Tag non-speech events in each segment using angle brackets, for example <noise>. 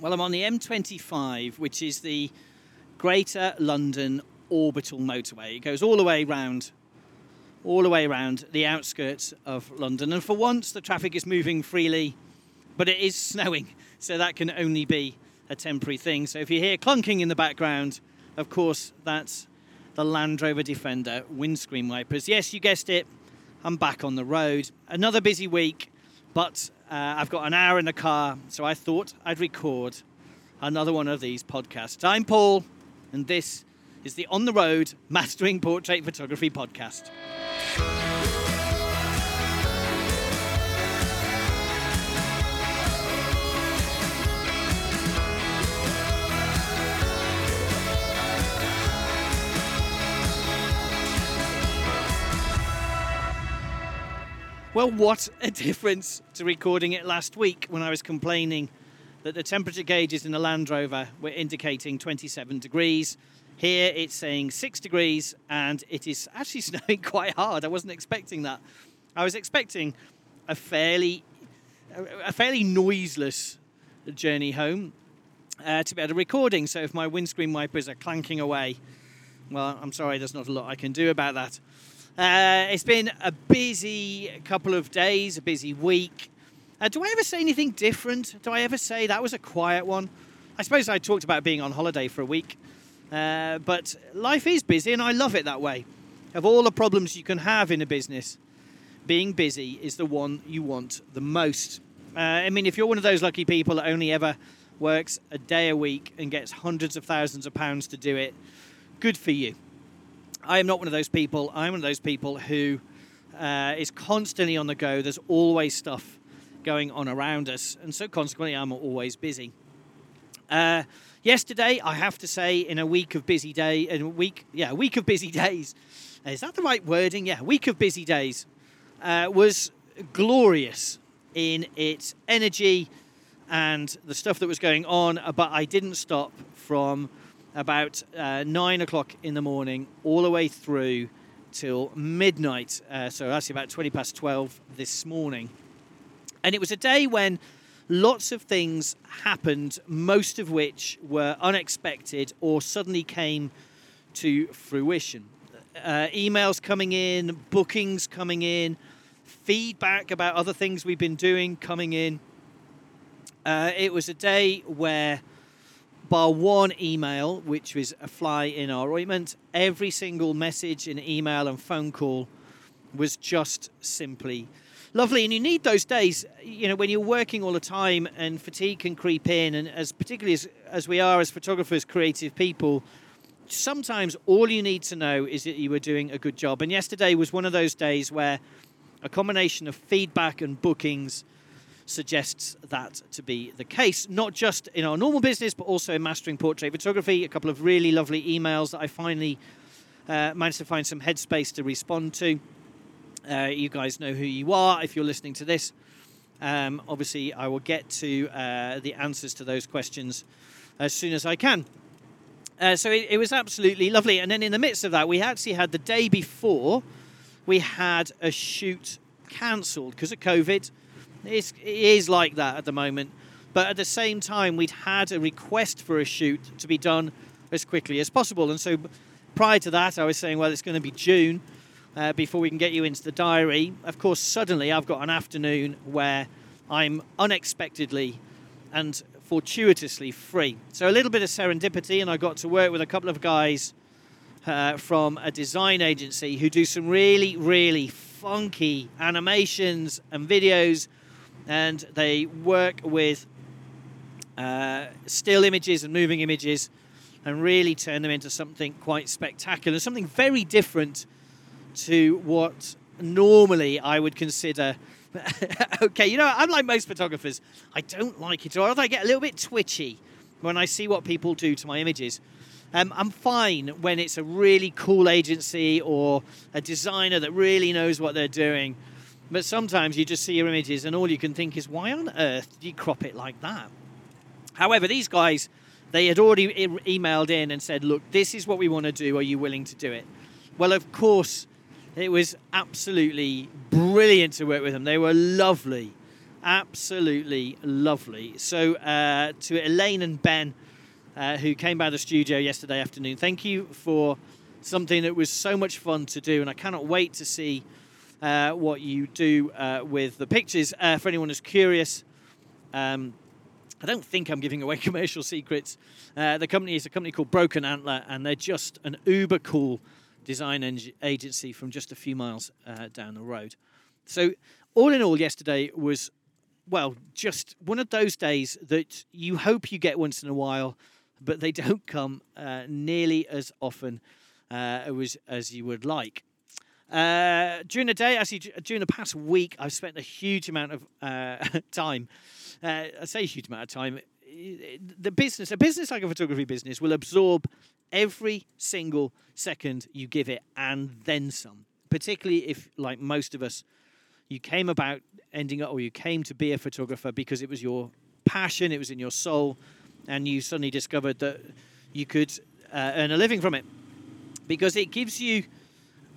Well, I'm on the M25, which is the Greater London Orbital Motorway. It goes all the way round, all the way around the outskirts of London. And for once, the traffic is moving freely, but it is snowing, so that can only be a temporary thing. So if you hear clunking in the background, of course, that's the Land Rover Defender windscreen wipers. Yes, you guessed it, I'm back on the road. Another busy week, but uh, I've got an hour in the car, so I thought I'd record another one of these podcasts. I'm Paul, and this is the On the Road Mastering Portrait Photography podcast. Well, what a <laughs> difference to recording it last week when I was complaining that the temperature gauges in the Land Rover were indicating 27 degrees. Here it's saying 6 degrees and it is <laughs> actually snowing quite hard. I wasn't expecting that. I was expecting a fairly a fairly noiseless journey home uh, to be able to recording. So if my windscreen wipers are clanking away, well, I'm sorry, there's not a lot I can do about that. Uh, it's been a busy couple of days, a busy week. Uh, do I ever say anything different? Do I ever say that was a quiet one? I suppose I talked about being on holiday for a week, uh, but life is busy and I love it that way. Of all the problems you can have in a business, being busy is the one you want the most. Uh, I mean, if you're one of those lucky people that only ever works a day a week and gets hundreds of thousands of pounds to do it, good for you. I am not one of those people. I'm one of those people who uh, is constantly on the go. There's always stuff going on around us, and so consequently, I'm always busy. Uh, yesterday, I have to say, in a week of busy day, in a week, yeah, a week of busy <laughs> days. Is that the right wording? Yeah, week of busy days uh, was glorious in its energy and the stuff that was going on, but I didn't stop from about uh, nine o'clock in the morning, all the way through till midnight. Uh, so actually about 20 past 12 this morning. And it was a day when lots of things happened, most of which were unexpected or suddenly came to fruition. Uh, emails coming in, bookings coming in, feedback about other things we've been doing coming in. Uh, it was a day where bar one email, which was a fly in our ointment, every single message and email and phone call was just simply lovely. And you need those days, you know, when you're working all the time and fatigue can creep in, and as particularly as, as we are as photographers, creative people, sometimes all you need to know is that you were doing a good job. And yesterday was one of those days where a combination of feedback and bookings suggests that to be the case, not just in our normal business, but also in mastering portrait photography. A couple of really lovely emails that I finally uh, managed to find some headspace to respond to. Uh, you guys know who you are if you're listening to this. Um, obviously, I will get to uh, the answers to those questions as soon as I can. Uh, so it, it was absolutely lovely. And then in the midst of that, we actually had the day before, we had a shoot cancelled because of COVID. It's, it is like that at the moment. But at the same time, we'd had a request for a shoot to be done as quickly as possible. And so prior to that, I was saying, well, it's going to be June uh, before we can get you into the diary. Of course, suddenly I've got an afternoon where I'm unexpectedly and fortuitously free. So a little bit of serendipity, and I got to work with a couple of guys uh, from a design agency who do some really, really funky animations and videos and they work with uh, still images and moving images and really turn them into something quite spectacular, something very different to what normally I would consider. <laughs> okay, you know, unlike most photographers, I don't like it, or I get a little bit twitchy when I see what people do to my images. Um, I'm fine when it's a really cool agency or a designer that really knows what they're doing but sometimes you just see your images and all you can think is, why on earth did you crop it like that? However, these guys, they had already e- emailed in and said, look, this is what we want to do. Are you willing to do it? Well, of course, it was absolutely brilliant to work with them. They were lovely. Absolutely lovely. So, uh, to Elaine and Ben, uh, who came by the studio yesterday afternoon, thank you for something that was so much fun to do, and I cannot wait to see uh, what you do uh, with the pictures. Uh, for anyone who's curious, um, I don't think I'm giving away <laughs> commercial secrets. Uh, the company is a company called Broken Antler, and they're just an uber cool design agency from just a few miles uh, down the road. So, all in all, yesterday was, well, just one of those days that you hope you get once in a while, but they <laughs> don't come nearly as often uh, as you would like. Uh, during the day, actually, during the past week, I've spent a huge amount of uh, <laughs> time. Uh, I say a huge amount of time. The business, a business like a photography business, will absorb every single second you give it and then some. Particularly if, like most of us, you came about ending up or you came to be a photographer because it was your passion, it was in your soul, and you suddenly discovered that you could uh, earn a living from it because it gives you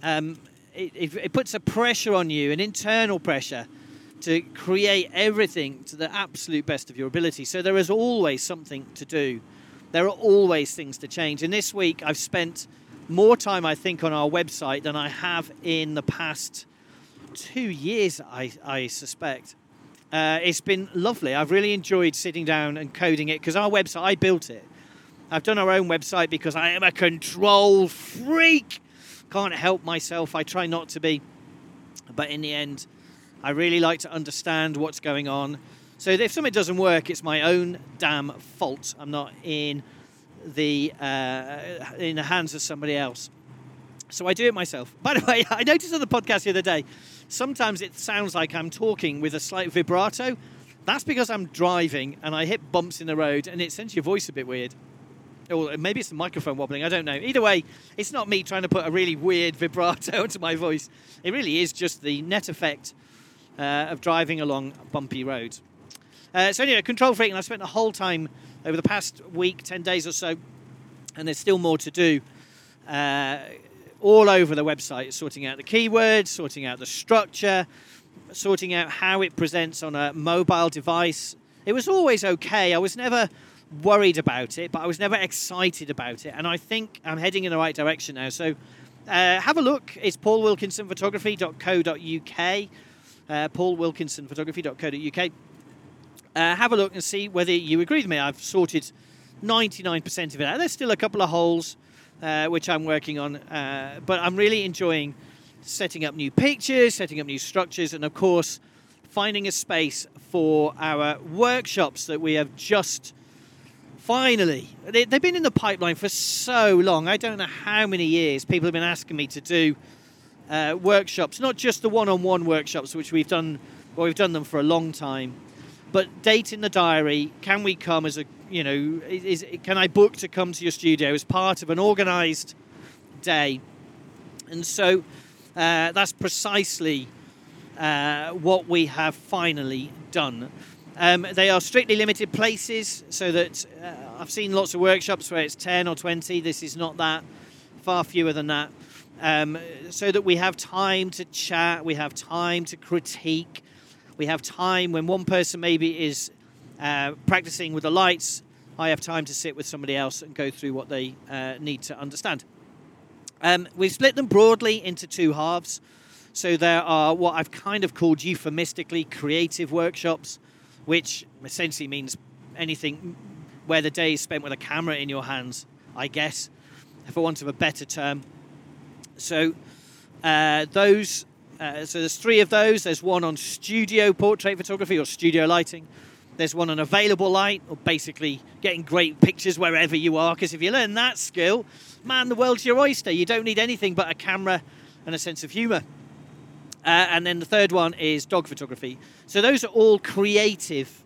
um, it, it, puts a pressure on you, an internal pressure, to create everything to the absolute best of your ability. So there is always something to do. There are always things to change. And this week, I've spent more time, I think, on our website than I have in the past two years, I, I suspect. Uh, it's been lovely. I've really enjoyed sitting down and coding it because our website, I built it. I've done our own website because I am a control freak can't help myself. I try not to be. But in the end, I really like to understand what's going on. So if something doesn't work, it's my own damn fault. I'm not in the uh, in the hands of somebody else. So I do it myself. <laughs> By the way, I noticed on the podcast the other day, sometimes it sounds like I'm talking with a slight vibrato. That's because I'm driving and I hit bumps in the road and it sends your voice a bit weird or maybe it's the microphone wobbling. I don't know. Either way, it's not me trying to put a really weird <laughs> vibrato into my voice. It really is just the net effect uh, of driving along bumpy roads. Uh, so anyway, control freak, and I've spent the whole time over the past week, ten days or so, and there's still more to do. Uh, all over the website, sorting out the keywords, sorting out the structure, sorting out how it presents on a mobile device. It was always okay. I was never worried about it, but I was never excited about it. And I think I'm heading in the right direction now. So uh, have a look. It's paulwilkinsonphotography.co.uk. Uh, paulwilkinsonphotography.co.uk. Uh, have a look and see whether you agree with me. I've sorted 99% of it out. There's still a couple of holes uh, which I'm working on, uh, but I'm really enjoying setting up new pictures, setting up new structures, and of course, finding a space for our workshops that we have just Finally, they, have been in the pipeline for so long. I don't know how many years people have been asking me to do uh, workshops, not just the one-on-one workshops, which we've done. Well, we've done them for a long time, but date in the diary. Can we come as a you know? Is, can I book to come to your studio as part of an organised day? And so uh, that's precisely uh, what we have finally done. Um, they are strictly limited places, so that uh, I've seen lots of workshops where it's 10 or 20. This is not that, far fewer than that. Um, so that we have time to chat, we have time to critique, we have time when one person maybe is uh, practicing with the lights, I have time to sit with somebody else and go through what they uh, need to understand. Um, we've split them broadly into two halves. So there are what I've kind of called euphemistically creative workshops which essentially means anything where the day is spent with a camera in your hands, I guess, for want of a better term. So uh, those, uh, so there's three of those. There's one on studio portrait photography or studio lighting. There's one on available light, or basically getting great pictures wherever you are. Because if you learn that skill, man, the world's your oyster. You don't need anything but a camera and a sense of humour. Uh, and then the third one is dog photography. So those are all creative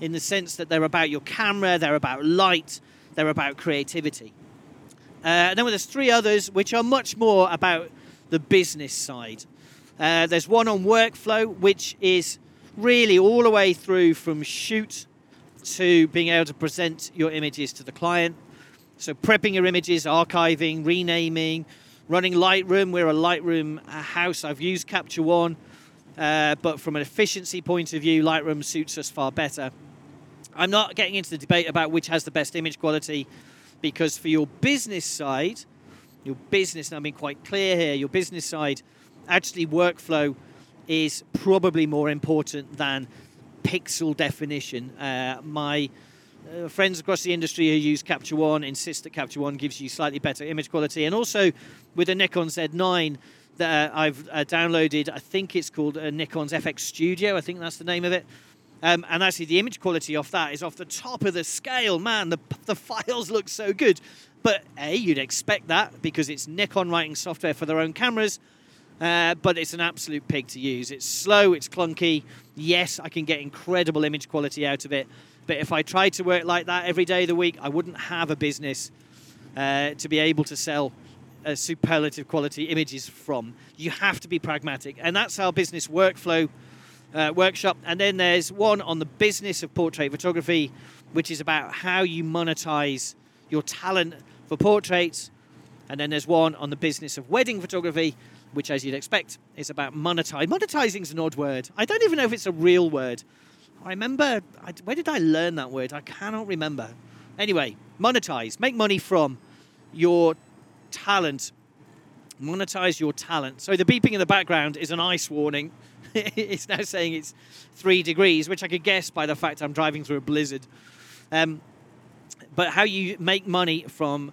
in the sense that they're about your camera, they're about light, they're about creativity. Uh, and then there's three others which are much more about the business side. Uh, there's one on workflow, which is really all the way through from shoot to being able to present your images to the client. So prepping your images, archiving, renaming, running Lightroom. We're a Lightroom house. I've used Capture One uh, but from an efficiency point of view, Lightroom suits us far better. I'm not getting into the debate about which has the best image quality because for your business side, your business, and I've been quite clear here, your business side, actually workflow is probably more important than pixel definition. Uh, my uh, friends across the industry who use Capture One insist that Capture One gives you slightly better image quality, and also with the Nikon Z9 that uh, I've uh, downloaded, I think it's called uh, Nikon's NX Studio. I think that's the name of it. Um, and actually, the image quality off that is off the top of the scale. Man, the, the files look so good. But A, you'd expect that because it's Nikon writing software for their own cameras. Uh, but it's an absolute pig to use. It's slow, it's clunky. Yes, I can get incredible image quality out of it. But if I tried to work like that every day of the week, I wouldn't have a business uh, to be able to sell uh, superlative quality images from. You have to be pragmatic. And that's our business workflow uh, workshop. And then there's one on the business of portrait photography, which is about how you monetize your talent for portraits. And then there's one on the business of wedding photography, which, as you'd expect, is about monetize. Monetizing is an odd word. I don't even know if it's a real word. I remember, I, where did I learn that word? I cannot remember. Anyway, monetize, make money from your talent. Monetize your talent. So the beeping in the background is an ice warning. <laughs> it's now saying it's three degrees, which I could guess by the fact I'm driving through a blizzard. Um, but how you make money from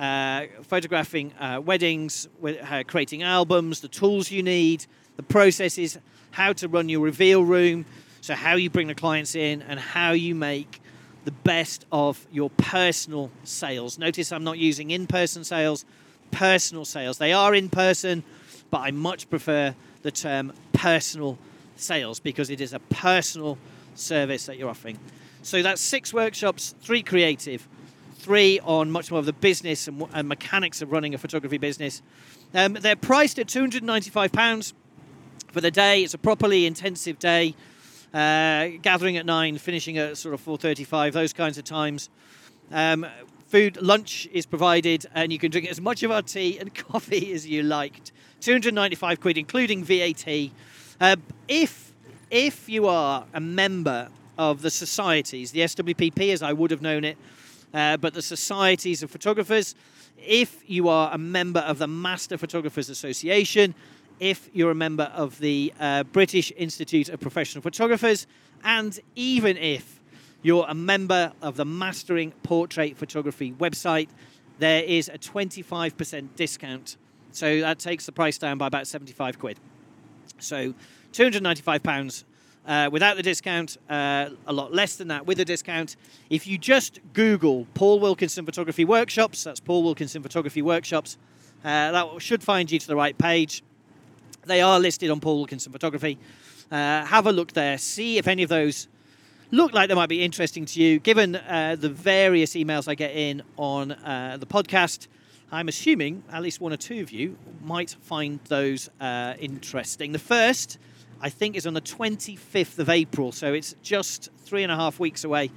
uh, photographing uh, weddings, uh, creating albums, the tools you need, the processes, how to run your reveal room, so how you bring the clients in, and how you make the best of your personal sales. Notice I'm not using in person sales, personal sales. They are in person, but I much prefer the term personal sales because it is a personal service that you're offering. So that's six workshops, three creative, three on much more of the business and, and mechanics of running a photography business. Um, they're priced at £295 for the day. It's a properly intensive day, gathering at nine, finishing at sort of 4:35, those kinds of times. Um, food, lunch is provided, and you can drink as much of our tea and <laughs> coffee as you liked. 295 quid, including VAT. Uh, if if you are a member of the societies, the SWPP, as I would have known it, uh, but the societies of photographers, if you are a member of the Master Photographers Association, if you're a member of the uh, British Institute of Professional Photographers, and even if you're a member of the Mastering Portrait Photography website, there is a 25% discount so that takes the price down by about 75 quid. So 295 pounds uh, without the discount, uh, a lot less than that with the discount. If you just Google Paul Wilkinson Photography Workshops, that's Paul Wilkinson Photography Workshops, uh, that should find you to the right page. They are listed on Paul Wilkinson Photography. Uh, have a look there, see if any of those look like they might be interesting to you, given uh, the various emails I get in on uh, the podcast. I'm assuming at least one or two of you might find those uh, interesting. The first, I think, is on the 25th of April, so it's just three and a half weeks away.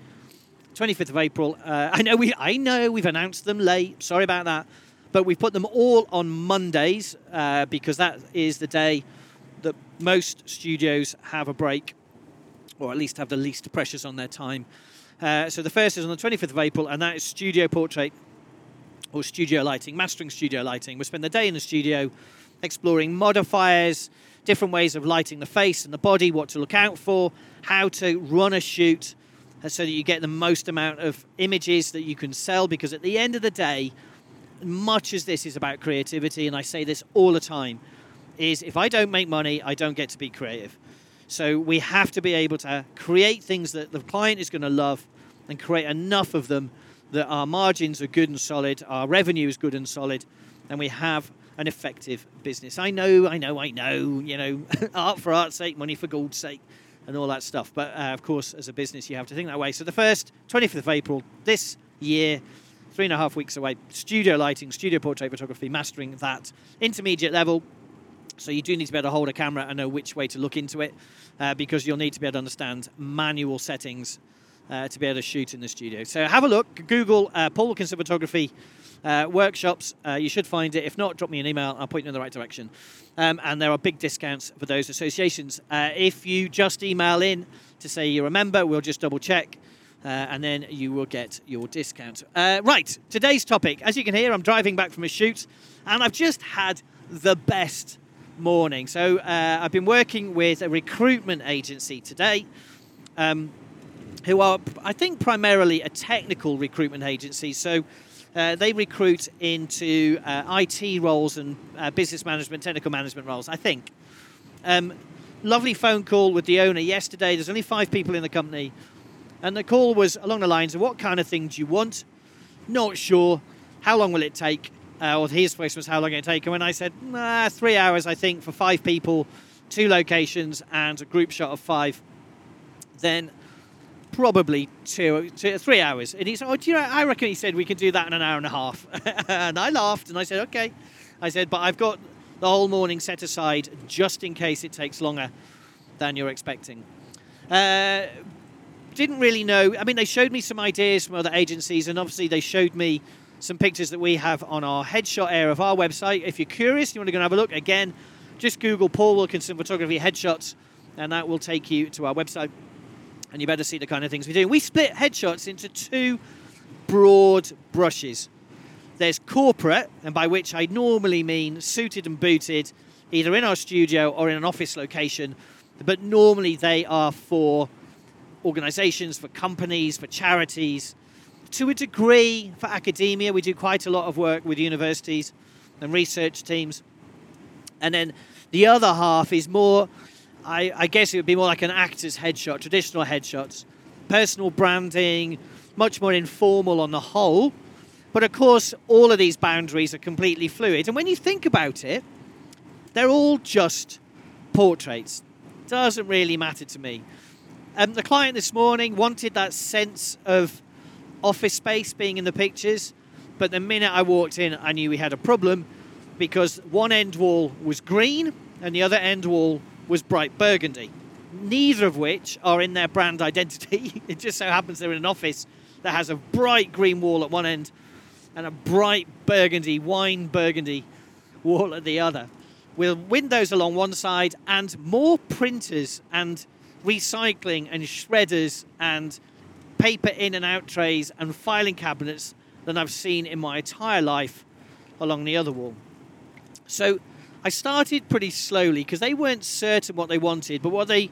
25th of April. Uh, I know we, I know we've announced them late. Sorry about that, but we've put them all on Mondays uh, because that is the day that most studios have a break, or at least have the least pressures on their time. Uh, so the first is on the 25th of April, and that is Studio Portrait or studio lighting, mastering studio lighting. We spend the day in the studio exploring modifiers, different ways of lighting the face and the body, what to look out for, how to run a shoot uh, so that you get the most amount of images that you can sell. Because at the end of the day, much as this is about creativity, and I say this all the time, is if I don't make money, I don't get to be creative. So we have to be able to create things that the client is going to love and create enough of them that our margins are good and solid, our revenue is good and solid, and we have an effective business. I know, I know, I know, you know, <laughs> art for art's sake, money for gold's sake, and all that stuff. But uh, of course, as a business, you have to think that way. So the first, 25th of April this year, three and a half weeks away, studio lighting, studio portrait photography, mastering that intermediate level. So you do need to be able to hold a camera and know which way to look into it, uh, because you'll need to be able to understand manual settings uh, to be able to shoot in the studio. So have a look, Google uh, Paul Wilkinson Photography uh, workshops. Uh, you should find it. If not, drop me an email. I'll point you in the right direction. Um, and there are big discounts for those associations. Uh, if you just email in to say you're a member, we'll just double check. Uh, and then you will get your discount. Uh, right, today's topic. As you can hear, I'm driving back from a shoot, and I've just had the best morning. So uh, I've been working with a recruitment agency today, um, who are, I think, primarily a technical recruitment agency. So uh, they recruit into uh, IT roles and uh, business management, technical management roles. I think. Um, lovely phone call with the owner yesterday. There's only five people in the company and the call was along the lines of what kind of thing do you want, not sure, how long will it take, uh, or his question was how long it take. And when I said, nah, three hours, I think, for five people, two locations, and a group shot of five, then probably two, two three hours. And he said, oh, do you know, I reckon he said we can do that in an hour and a half. <laughs> and I laughed and I said, okay. I said, but I've got the whole morning set aside just in case it takes longer than you're expecting. Uh, didn't really know. I mean, they showed me some ideas from other agencies, and obviously they showed me some pictures that we have on our headshot area of our website. If you're curious, you want to go and have a look, again, just Google Paul Wilkinson Photography Headshots, and that will take you to our website. And you better see the kind of things we do. We split headshots into two broad brushes. There's corporate, and by which I normally mean suited and booted, either in our studio or in an office location, but normally they are for organizations, for companies, for charities. To a degree, for academia, we do quite a lot of work with universities and research teams. And then the other half is more, I, I guess it would be more like an actor's headshot, traditional headshots, personal branding, much more informal on the whole. But of course, all of these boundaries are completely fluid. And when you think about it, they're all just portraits. Doesn't really matter to me. Um, the client this morning wanted that sense of office space being in the pictures, but the minute I walked in, I knew we had a problem because one end wall was green and the other end wall was bright burgundy. Neither of which are in their brand <laughs> identity. it just so happens they're in an office that has a bright green wall at one end and a bright burgundy, wine burgundy wall at the other, with windows along one side and more printers and recycling and shredders and paper in and out trays and filing cabinets than I've seen in my entire life along the other wall. So I started pretty slowly because they weren't certain what they wanted, but what they,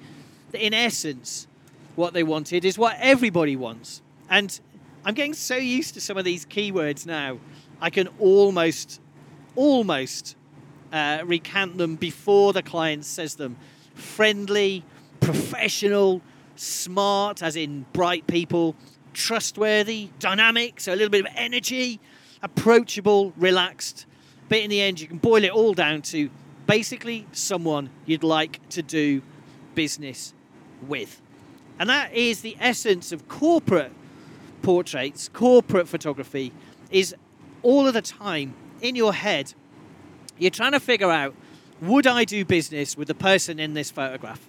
in essence, what they wanted is what everybody wants. And I'm getting so used to some of these keywords now, I can almost, almost uh, recant them before the client says them. Friendly, professional, smart, as in bright people, trustworthy, dynamic, so a little bit of energy, approachable, relaxed. But in the end, you can boil it all down to basically someone you'd like to do business with. And that is the essence of corporate portraits, corporate photography, is all of the time in your head. You're trying to figure out would I do business with the person in this photograph?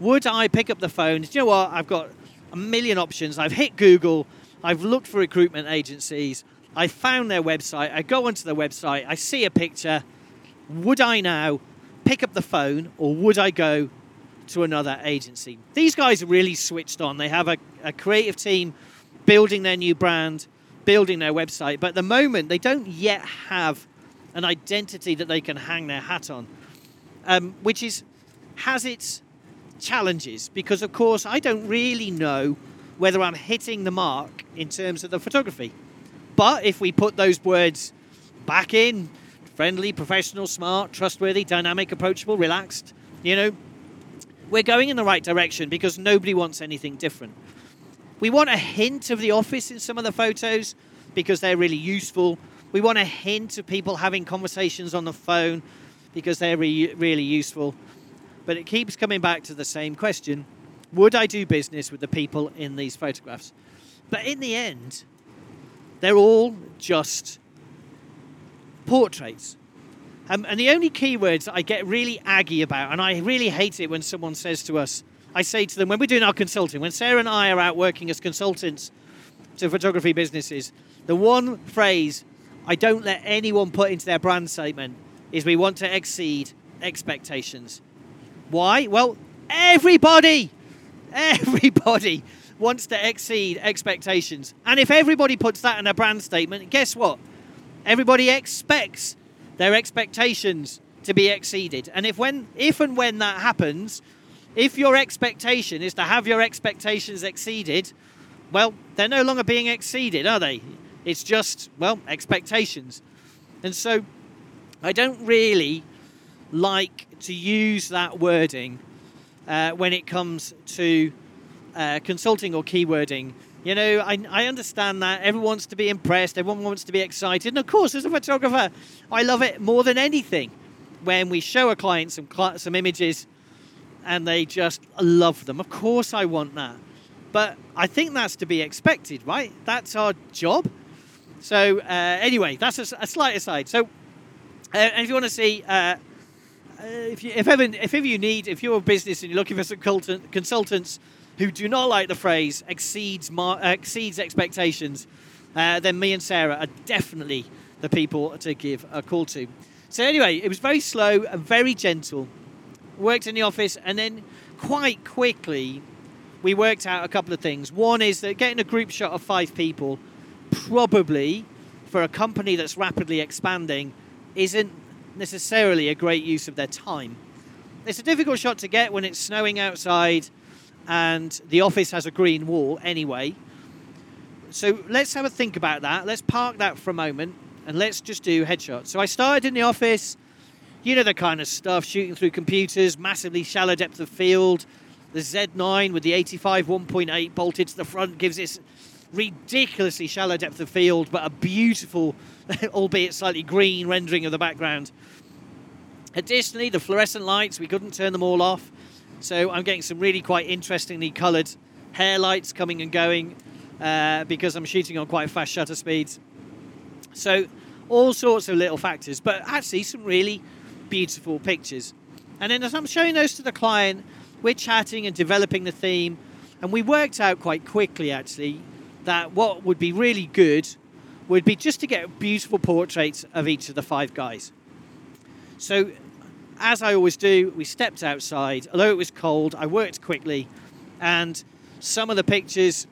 Would I pick up the phone? Do you know what? I've got a million options. I've hit Google. I've looked for recruitment agencies. I found their website. I go onto the website. I see a picture. Would I now pick up the phone or would I go to another agency? These guys are really switched on. They have a, a creative team building their new brand, building their website. But at the moment, they don't yet have an identity that they can hang their hat on, um, which is has its challenges because, of course, I don't really know whether I'm hitting the mark in terms of the photography. But if we put those words back in friendly, professional, smart, trustworthy, dynamic, approachable, relaxed you know, we're going in the right direction because nobody wants anything different. We want a hint of the office in some of the photos because they're really useful. We want a hint of people having conversations on the phone because they're re- really useful. But it keeps coming back to the same question Would I do business with the people in these photographs? But in the end, they're all just portraits. Um, and the only keywords I get really aggy about, and I really hate it when someone says to us, I say to them, when we're doing our consulting, when Sarah and I are out working as consultants to photography businesses, the one phrase I don't let anyone put into their brand statement is we want to exceed expectations. Why? Well, everybody, everybody <laughs> wants to exceed expectations. And if everybody puts that in a brand statement, guess what? Everybody expects their expectations to be exceeded. And if when if and when that happens, if your expectation is to have your expectations exceeded, well, they're no longer being exceeded, are they? It's just, well, expectations. And so I don't really like to use that wording uh, when it comes to uh, consulting or keywording. You know, I, I understand that everyone wants to be impressed, everyone wants to be excited. And of course, as a photographer, I love it more than anything when we show a client some, some images and they just love them. Of course, I want that. But I think that's to be expected, right? That's our job. So, uh, anyway, that's a, a, slight aside. So, uh, if you want to see, uh, if, you, if, ever, if ever you need, if you're a business and you're looking for some consultants who do not like the phrase exceeds, mar- exceeds expectations, uh, then me and Sarah are definitely the people to give a call to. So, anyway, it was very slow and very gentle. Worked in the office, and then quite quickly, we worked out a couple of things. One is that getting a group shot of five people probably for a company that's rapidly expanding isn't necessarily a great use of their time. It's a difficult shot to get when it's snowing outside and the office has a green wall anyway. So let's have a think about that. Let's park that for a moment and let's just do headshots. So I started in the office, you know the kind of stuff, shooting through computers, massively shallow depth of field. The Z9 with the 85 1.8 bolted to the front gives this ridiculously shallow depth of field, but a beautiful, <laughs> albeit slightly green rendering of the background. Additionally, the fluorescent lights, we couldn't turn them all off. So I'm getting some really quite interestingly coloured hair lights coming and going uh, because I'm shooting on quite fast shutter speeds. So all sorts of little factors, but actually some really beautiful pictures. And then as I'm showing those to the client, we're chatting and developing the theme, and we worked out quite quickly actually that what would be really good would be just to get beautiful portraits of each of the five guys. So, as I always do, we stepped outside. Although it was cold, I worked quickly, and some of the pictures,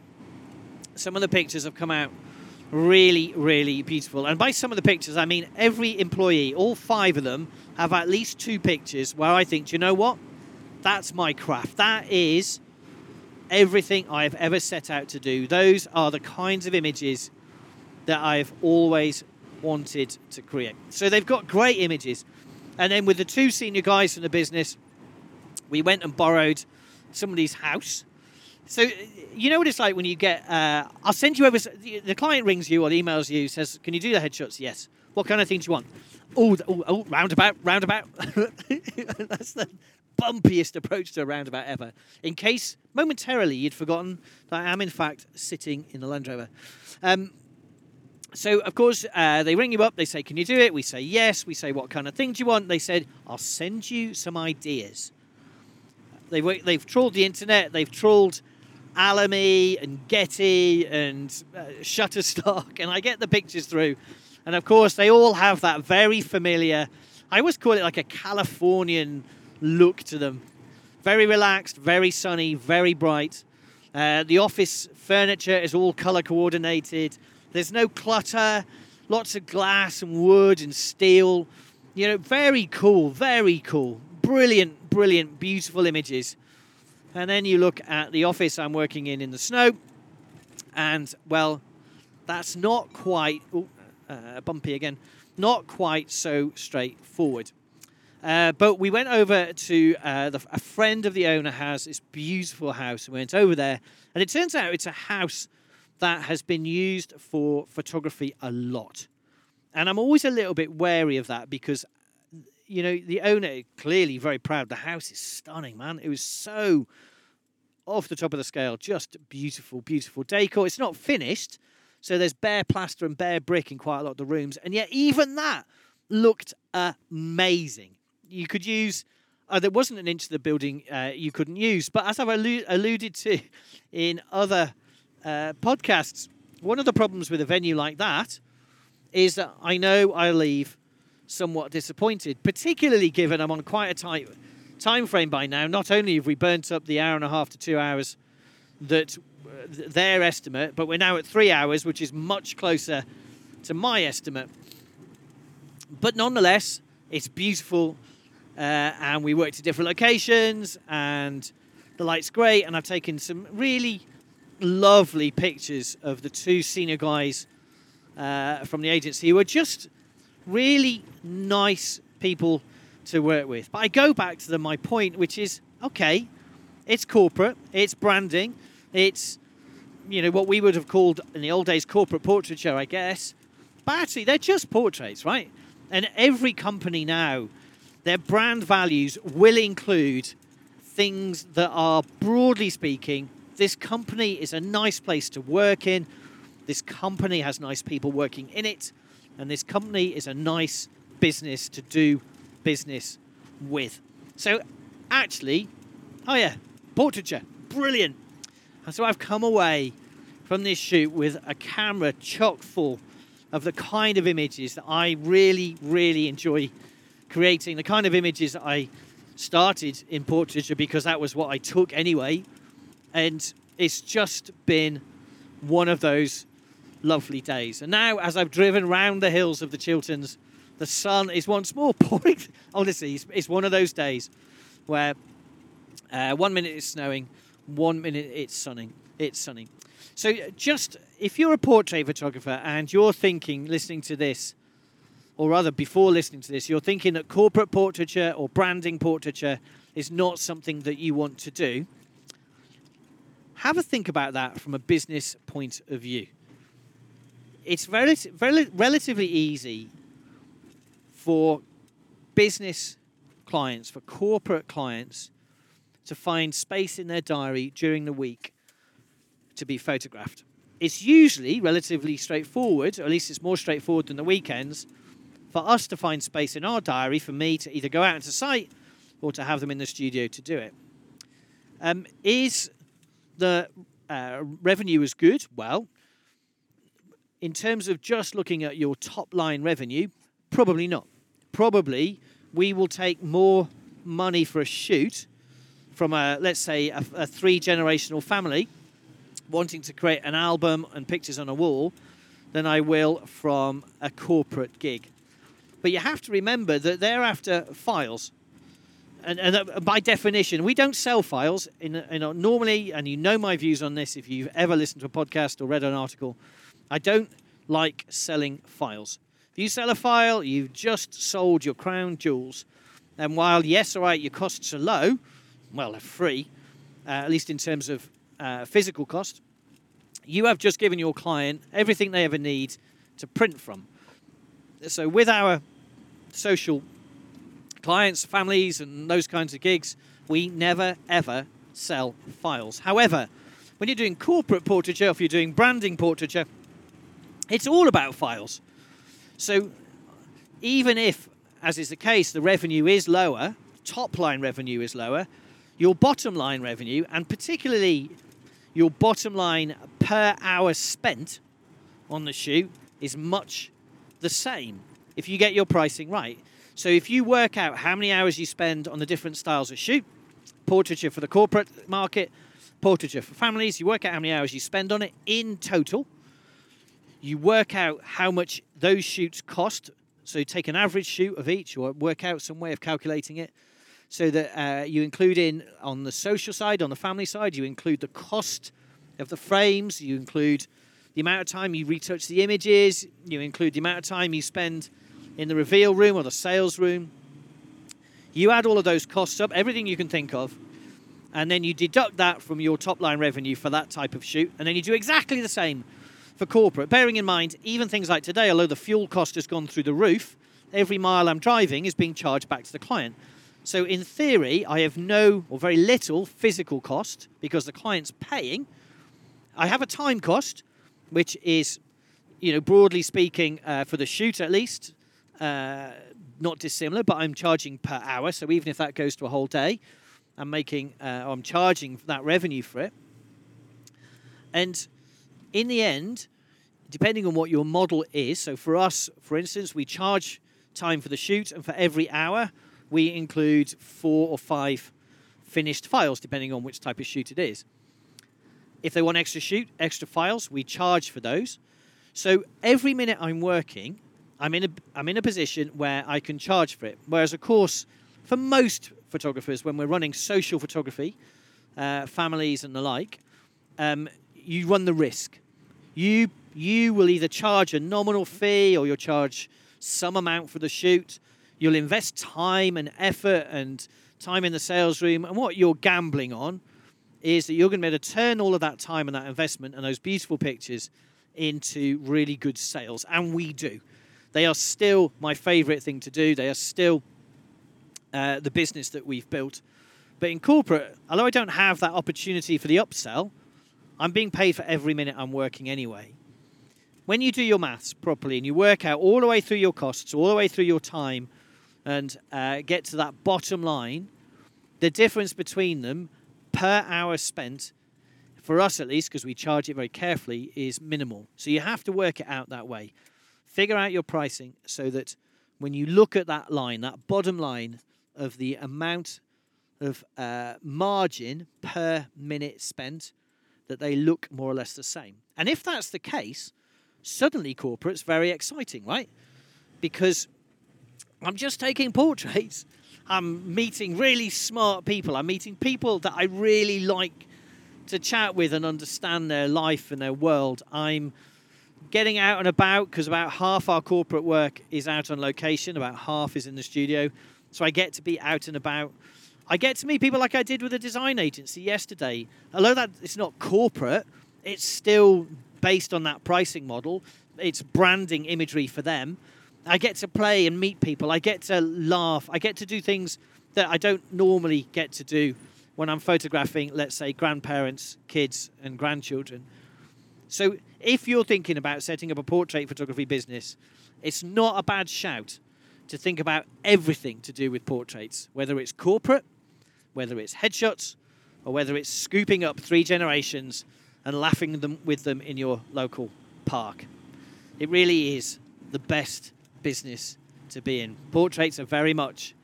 some of the pictures have come out really, really beautiful. And by some of the pictures, I mean every employee, all five of them, have at least two pictures where I think, do you know what? That's my craft. That is everything I've ever set out to do. Those are the kinds of images that I've always wanted to create. So they've got great images. And then with the two senior guys from the business, we went and borrowed somebody's house. So you know what it's like when you get. Uh, I'll send you over. The client rings you or emails you, says, "Can you do the headshots?" Yes. What kind of things do you want? Oh, oh, oh roundabout, roundabout. <laughs> That's the bumpiest approach to a roundabout ever. In case momentarily you'd forgotten that I am in fact sitting in the Land Rover. Um, so of course uh, they ring you up. They say, "Can you do it?" We say yes. We say, "What kind of thing do you want?" They said, "I'll send you some ideas." They've they've trawled the internet. They've trawled Alamy and Getty and uh, Shutterstock, and I get the pictures through. And of course, they all have that very familiar. I always call it like a Californian look to them. Very relaxed, very sunny, very bright. Uh, the office furniture is all color coordinated. There's no clutter, lots of glass and wood and steel. You know, very cool, very cool. Brilliant, brilliant, beautiful images. And then you look at the office I'm working in in the snow, and well, that's not quite ooh, uh, bumpy again, not quite so straightforward. Uh, but we went over to uh, the, a friend of the owner has this beautiful house. We went over there, and it turns out it's a house that has been used for photography a lot. And I'm always a little bit wary of that because, you know, the owner clearly very proud. The house is stunning, man. It was so off the top of the scale, just beautiful, beautiful decor. It's not finished, so there's bare plaster and bare brick in quite a lot of the rooms, and yet even that looked amazing you could use. Uh, there wasn't an inch of the building uh, you couldn't use. But as I've allu- alluded to <laughs> in other uh, podcasts, one of the problems with a venue like that is that I know I leave somewhat disappointed, particularly given I'm on quite a tight time frame by now. Not only have we burnt up the hour and a half to two hours that uh, their estimate, but we're now at three hours, which is much closer to my estimate. But nonetheless, it's beautiful, uh, and we worked at different locations, and the light's great. And I've taken some really lovely pictures of the two senior guys uh, from the agency who are just really nice people to work with. But I go back to the, my point, which is okay, it's corporate, it's branding, it's you know what we would have called in the old days corporate portraiture, I guess. But actually, they're just portraits, right? And every company now, their brand values will include things that are broadly speaking. This company is a nice place to work in. This company has nice people working in it, and this company is a nice business to do business with. So, actually, oh yeah, portraiture, brilliant. And so I've come away from this shoot with a camera chock full of the kind of images that I really, really enjoy creating, the kind of images that I started in portraiture because that was what I took anyway. And it's just been one of those lovely days. And now, as I've driven round the hills of the Chilterns, the sun is once more <laughs> pouring. Honestly, it's, it's one of those days where uh, one minute it's snowing, one minute it's sunning. It's sunny. So, just if you're a portrait photographer and you're thinking, listening to this, or rather before listening to this, you're thinking that corporate portraiture or branding portraiture is not something that you want to do, have a think about that from a business point of view. It's rel- rel- relatively easy for business clients, for corporate clients, to find space in their diary during the week to be photographed. It's usually relatively straightforward, or at least it's more straightforward than the weekends, for us to find space in our diary for me to either go out into site or to have them in the studio to do it. Um, is the uh, revenue as good? Well, in terms of just looking at your top line revenue, probably not. Probably we will take more money for a shoot from a let's say a, a three generational family wanting to create an album and pictures on a wall than I will from a corporate gig. But you have to remember that they're after files. And, and by definition, we don't sell files. In, in normally, and you know my views on this if you've ever listened to a podcast or read an article, I don't like selling files. If you sell a file, you've just sold your crown jewels. And while, yes, all right, your costs are low, well, they're free, uh, at least in terms of uh, physical cost, you have just given your client everything they ever need to print from. So, with our social clients, families, and those kinds of gigs, we never ever sell files. However, when you're doing corporate portraiture, if you're doing branding portraiture, it's all about files. So, even if, as is the case, the revenue is lower, top line revenue is lower, your bottom line revenue, and particularly your bottom line per hour spent on the shoot, is much the same if you get your pricing right. So if you work out how many hours you spend on the different styles of shoot, portraiture for the corporate market, portraiture for families, you work out how many hours you spend on it in total. You work out how much those shoots cost. So take an average shoot of each or work out some way of calculating it so that uh, you include in on the social side, on the family side, you include the cost of the frames, you include the amount of time you retouch the images, you include the amount of time you spend in the reveal room or the sales room. You add all of those costs up, everything you can think of, and then you deduct that from your top line revenue for that type of shoot, and then you do exactly the same for corporate. Bearing in mind, even things like today, although the fuel cost has gone through the roof, every mile I'm driving is being charged back to the client. So in theory, I have no or very little physical cost because the client's paying. I have a time cost, which is, you know, broadly speaking, uh, for the shoot at least, uh, not dissimilar, but I'm charging per hour. So even if that goes to a whole day, I'm making, uh, I'm charging that revenue for it. And in the end, depending on what your model is. So for us, for instance, we charge time for the shoot, and for every hour, we include four or five finished files, depending on which type of shoot it is. If they want extra shoot, extra files, we charge for those. So every minute I'm working, I'm in a I'm in a position where I can charge for it. Whereas, of course, for most photographers, when we're running social photography, uh, families and the like, um, you run the risk. You you will either charge a nominal fee or you'll charge some amount for the shoot. You'll invest time and effort and time in the sales room, and what you're gambling on is that you're going to be able to turn all of that time and that investment and those beautiful pictures into really good sales, and we do. They are still my favorite thing to do. They are still uh, the business that we've built. But in corporate, although I don't have that opportunity for the upsell, I'm being paid for every minute I'm working anyway. When you do your maths properly and you work out all the way through your costs, all the way through your time, and uh, get to that bottom line, the difference between them per hour spent, for us at least, because we charge it very carefully, is minimal. So you have to work it out that way figure out your pricing so that when you look at that line, that bottom line of the amount of uh, margin per minute spent, that they look more or less the same. And if that's the case, suddenly corporate's very exciting, right? Because I'm just taking portraits. I'm meeting really smart people. I'm meeting people that I really like to chat with and understand their life and their world. I'm getting out and about because about half our corporate work is out on location, about half is in the studio. So I get to be out and about. I get to meet people like I did with a design agency yesterday. Although that it's not corporate, it's still based on that pricing model. It's branding imagery for them. I get to play and meet people. I get to laugh. I get to do things that I don't normally get to do when I'm photographing, let's say, grandparents, kids, and grandchildren. So if you're thinking about setting up a portrait photography business, it's not a bad shout to think about everything to do with portraits, whether it's corporate, whether it's headshots, or whether it's scooping up three generations and laughing them with them in your local park. It really is the best business to be in. Portraits are very much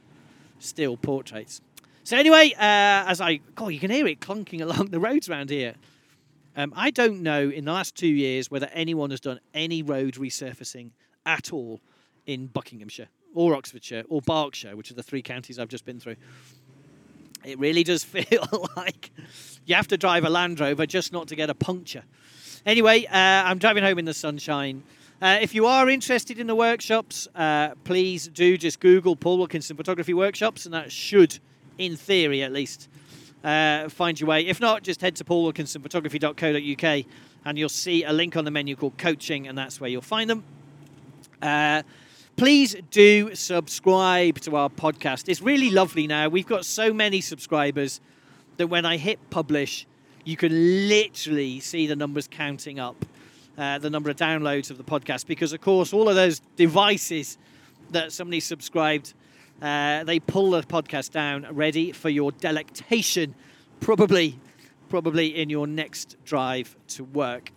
still portraits. So anyway, uh, as I, God, you can hear it clunking <laughs> along the roads around here. Um, I don't know in the last two years whether anyone has done any road resurfacing at all in Buckinghamshire or Oxfordshire or Berkshire, which are the three counties I've just been through. It really does <laughs> feel like you have to drive a Land Rover just not to get a puncture. Anyway, uh, I'm driving home in the sunshine. Uh, if you are interested in the workshops, uh, please do just Google Paul Wilkinson Photography Workshops, and that should, in theory at least, uh, find your way. If not, just head to paulwilkinsonphotography.co.uk and you'll see a link on the menu called coaching, and that's where you'll find them. Uh, please do subscribe to our podcast. It's really lovely now. We've got so many subscribers that when I hit publish, you can literally see the numbers counting up, uh, the number of downloads of the podcast, because of course, all of those devices that somebody subscribed uh, they pull the podcast down ready for your delectation, probably, probably in your next drive to work.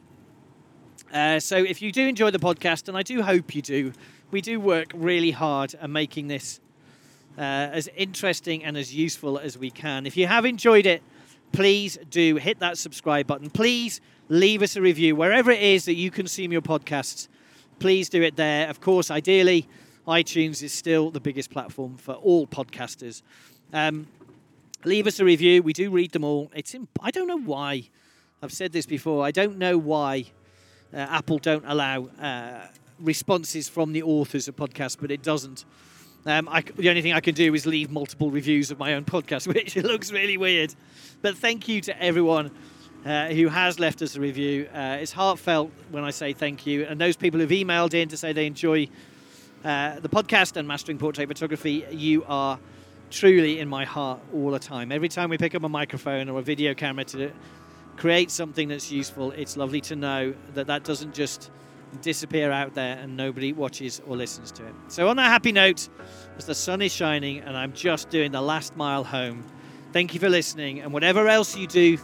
Uh, so if you do enjoy the podcast, and I do hope you do, we do work really hard at making this uh, as interesting and as useful as we can. If you have enjoyed it, please do hit that subscribe button. Please leave us a review wherever it is that you consume your podcasts. Please do it there. Of course, ideally, iTunes is still the biggest platform for all podcasters. Um, leave us a review. We do read them all. It's imp- I don't know why. I've said this before. I don't know why uh, Apple don't allow uh, responses from the authors of podcasts, but it doesn't. Um, I, the only thing I can do is leave multiple reviews of my own podcast, <laughs> which looks really weird. But thank you to everyone uh, who has left us a review. Uh, it's heartfelt when I say thank you, and those people who've emailed in to say they enjoy uh, the podcast and mastering portrait photography, you are truly in my heart all the time. Every time we pick up a microphone or a video camera to create something that's useful, it's lovely to know that that doesn't just disappear out there and nobody watches or listens to it. So, on that happy note, as the sun is shining and I'm just doing the last mile home, thank you for listening. And whatever else you do,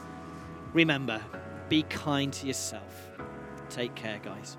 remember be kind to yourself. Take care, guys.